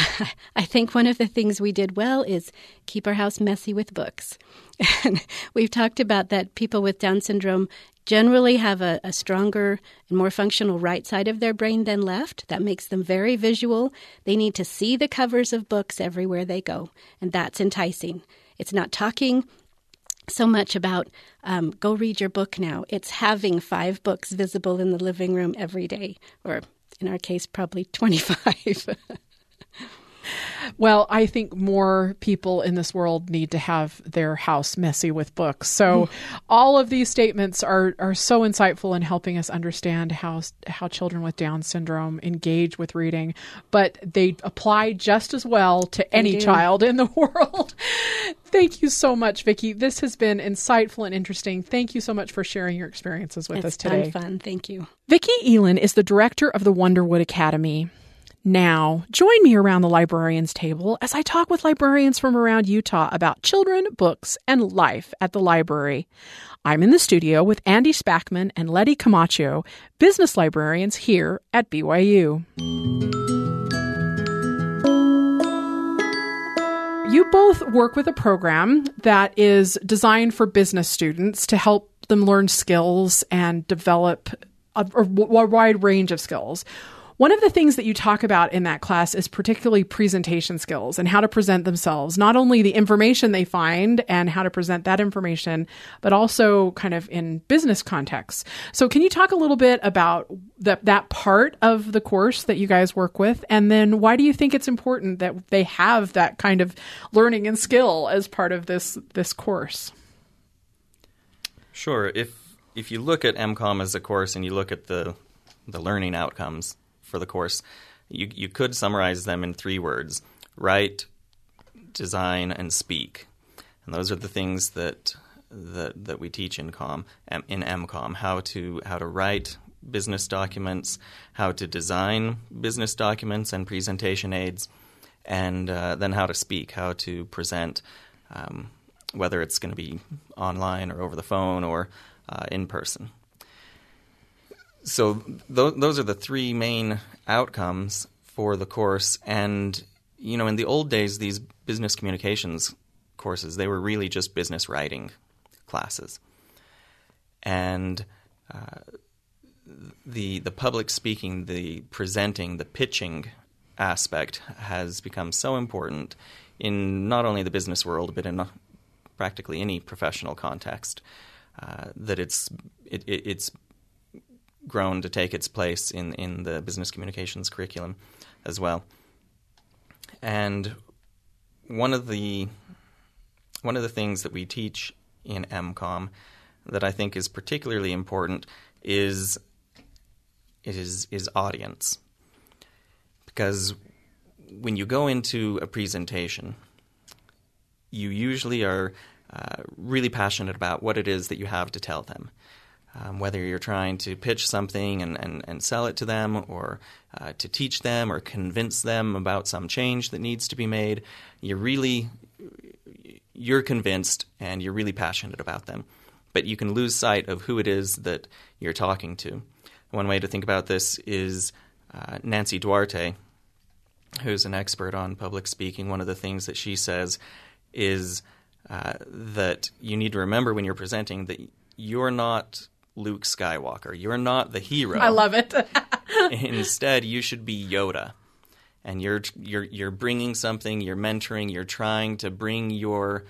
I think one of the things we did well is keep our house messy with books. And we've talked about that people with Down syndrome generally have a, a, stronger and more functional right side of their brain than left. That makes them very visual. They need to see the covers of books everywhere they go, and that's enticing. It's not talking, so much about um, go read your book now. It's having five books visible in the living room every day, or in our case, probably 25. Well, I think more people in this world need to have their house messy with books. So, mm-hmm. all of these statements are are so insightful in helping us understand how how children with Down syndrome engage with reading, but they apply just as well to any child in the world. Thank you so much, Vicki. This has been insightful and interesting. Thank you so much for sharing your experiences with it's us today. fun. Thank you. Vicki Elin is the director of the Wonderwood Academy. Now, join me around the librarians table as I talk with librarians from around Utah about children, books, and life at the library. I'm in the studio with Andy Spackman and Letty Camacho, business librarians here at BYU. You both work with a program that is designed for business students to help them learn skills and develop a, a wide range of skills. One of the things that you talk about in that class is particularly presentation skills and how to present themselves, not only the information they find and how to present that information, but also kind of in business contexts. So, can you talk a little bit about that that part of the course that you guys work with, and then why do you think it's important that they have that kind of learning and skill as part of this this course? Sure. If if you look at MCOM as a course and you look at the the learning outcomes, for the course, you, you could summarize them in three words write, design, and speak. And those are the things that that, that we teach in com in MCOM how to how to write business documents, how to design business documents and presentation aids, and uh, then how to speak, how to present um, whether it's going to be online or over the phone or uh, in person. So th- those are the three main outcomes for the course. And you know, in the old days, these business communications courses they were really just business writing classes, and uh, the the public speaking, the presenting, the pitching aspect has become so important in not only the business world but in practically any professional context uh, that it's it, it, it's grown to take its place in in the business communications curriculum as well. And one of the one of the things that we teach in MCOM that I think is particularly important is is is audience. Because when you go into a presentation, you usually are uh, really passionate about what it is that you have to tell them. Um, whether you're trying to pitch something and, and, and sell it to them, or uh, to teach them, or convince them about some change that needs to be made, you're really you're convinced and you're really passionate about them. But you can lose sight of who it is that you're talking to. One way to think about this is uh, Nancy Duarte, who's an expert on public speaking. One of the things that she says is uh, that you need to remember when you're presenting that you're not Luke Skywalker. You're not the hero. I love it. Instead, you should be Yoda. And you're you're you're bringing something, you're mentoring, you're trying to bring your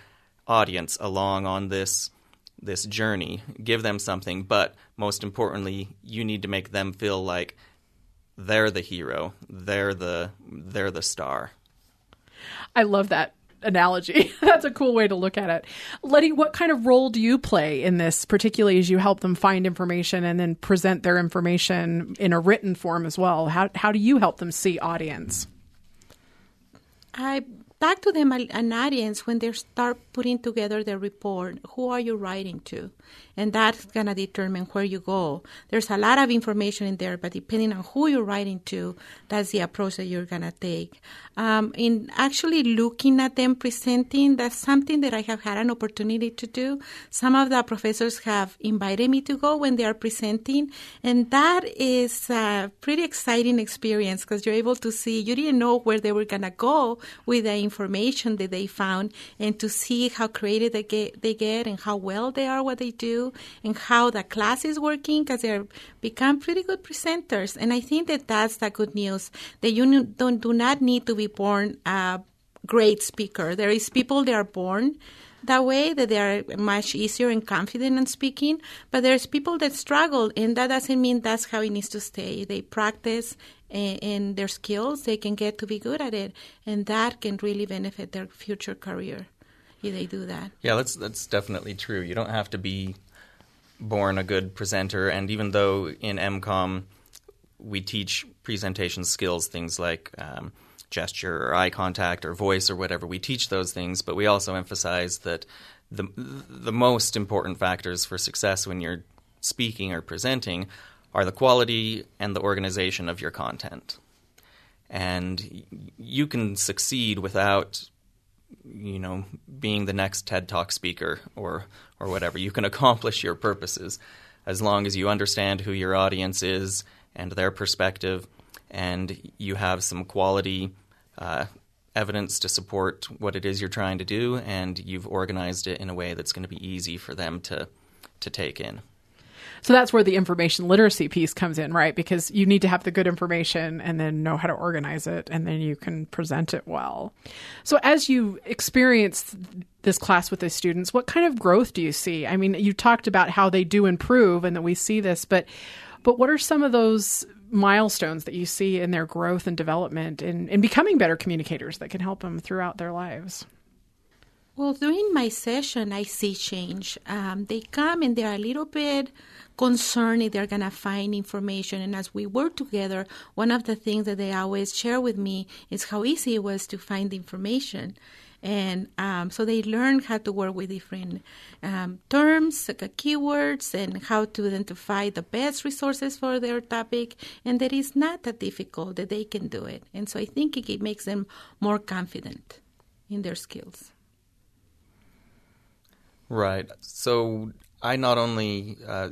audience along on this this journey, give them something, but most importantly, you need to make them feel like they're the hero, they're the they're the star. I love that analogy. That's a cool way to look at it. Letty, what kind of role do you play in this, particularly as you help them find information and then present their information in a written form as well? How, how do you help them see audience? I talk to them an audience when they start putting together the report. Who are you writing to? And that's going to determine where you go. There's a lot of information in there, but depending on who you're writing to, that's the approach that you're going to take. Um, in actually looking at them presenting, that's something that I have had an opportunity to do. Some of the professors have invited me to go when they are presenting, and that is a pretty exciting experience because you're able to see, you didn't know where they were going to go with the information that they found, and to see how creative they get, they get and how well they are what they do and how the class is working because they're become pretty good presenters. And I think that that's the good news that you don't do not need to be born a great speaker. There is people that are born that way that they are much easier and confident in speaking but there's people that struggle and that doesn't mean that's how it needs to stay they practice in their skills they can get to be good at it and that can really benefit their future career if they do that yeah that's that's definitely true you don't have to be born a good presenter, and even though in MCOM we teach presentation skills, things like um, gesture or eye contact or voice or whatever, we teach those things, but we also emphasize that the the most important factors for success when you're speaking or presenting are the quality and the organization of your content. And you can succeed without you know, being the next TED Talk speaker or or whatever. You can accomplish your purposes as long as you understand who your audience is and their perspective, and you have some quality uh, evidence to support what it is you're trying to do, and you've organized it in a way that's going to be easy for them to to take in. So that's where the information literacy piece comes in, right? Because you need to have the good information and then know how to organize it and then you can present it well. So as you experience this class with the students, what kind of growth do you see? I mean, you talked about how they do improve and that we see this, but but what are some of those milestones that you see in their growth and development in, in becoming better communicators that can help them throughout their lives? Well, during my session, I see change. Um, they come and they're a little bit concerned if they're going to find information. And as we work together, one of the things that they always share with me is how easy it was to find information. And um, so they learn how to work with different um, terms, like keywords, and how to identify the best resources for their topic. And that is not that difficult, that they can do it. And so I think it makes them more confident in their skills. Right. So I not only uh,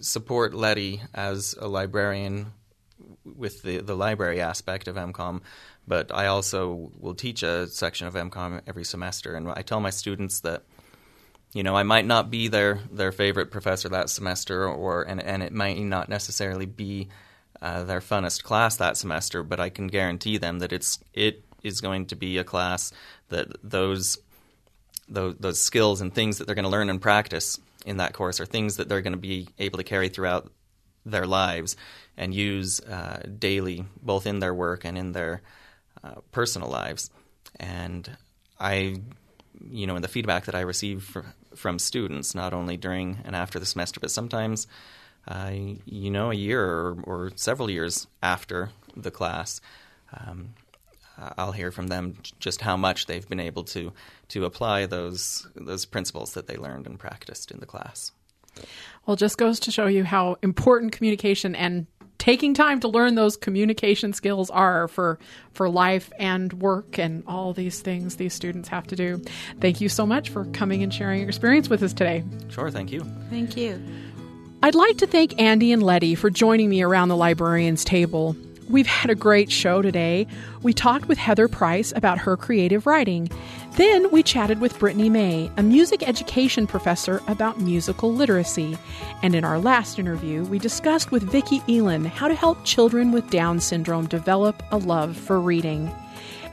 support Letty as a librarian with the, the library aspect of MCOM, but I also will teach a section of MCOM every semester. And I tell my students that, you know, I might not be their, their favorite professor that semester, or and, and it might not necessarily be uh, their funnest class that semester, but I can guarantee them that it's it is going to be a class that those those, those skills and things that they're going to learn and practice in that course are things that they're going to be able to carry throughout their lives and use uh, daily, both in their work and in their uh, personal lives. And I, you know, in the feedback that I receive from students, not only during and after the semester, but sometimes, uh, you know, a year or, or, several years after the class, um, I'll hear from them just how much they've been able to to apply those those principles that they learned and practiced in the class. Well, just goes to show you how important communication and taking time to learn those communication skills are for for life and work and all these things these students have to do. Thank you so much for coming and sharing your experience with us today. Sure, thank you. Thank you. I'd like to thank Andy and Letty for joining me around the librarian's table. We've had a great show today. We talked with Heather Price about her creative writing. Then we chatted with Brittany May, a music education professor, about musical literacy. And in our last interview, we discussed with Vicki Elin how to help children with Down syndrome develop a love for reading.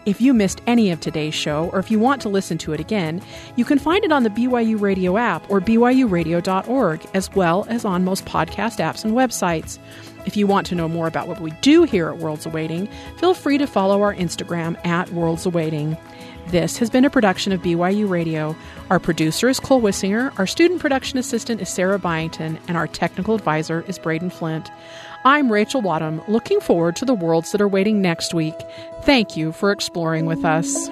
If you missed any of today's show, or if you want to listen to it again, you can find it on the BYU Radio app or BYURadio.org, as well as on most podcast apps and websites. If you want to know more about what we do here at Worlds Awaiting, feel free to follow our Instagram at Worlds Awaiting. This has been a production of BYU Radio. Our producer is Cole Wissinger, our student production assistant is Sarah Byington, and our technical advisor is Braden Flint. I'm Rachel Wadham, looking forward to the worlds that are waiting next week. Thank you for exploring with us.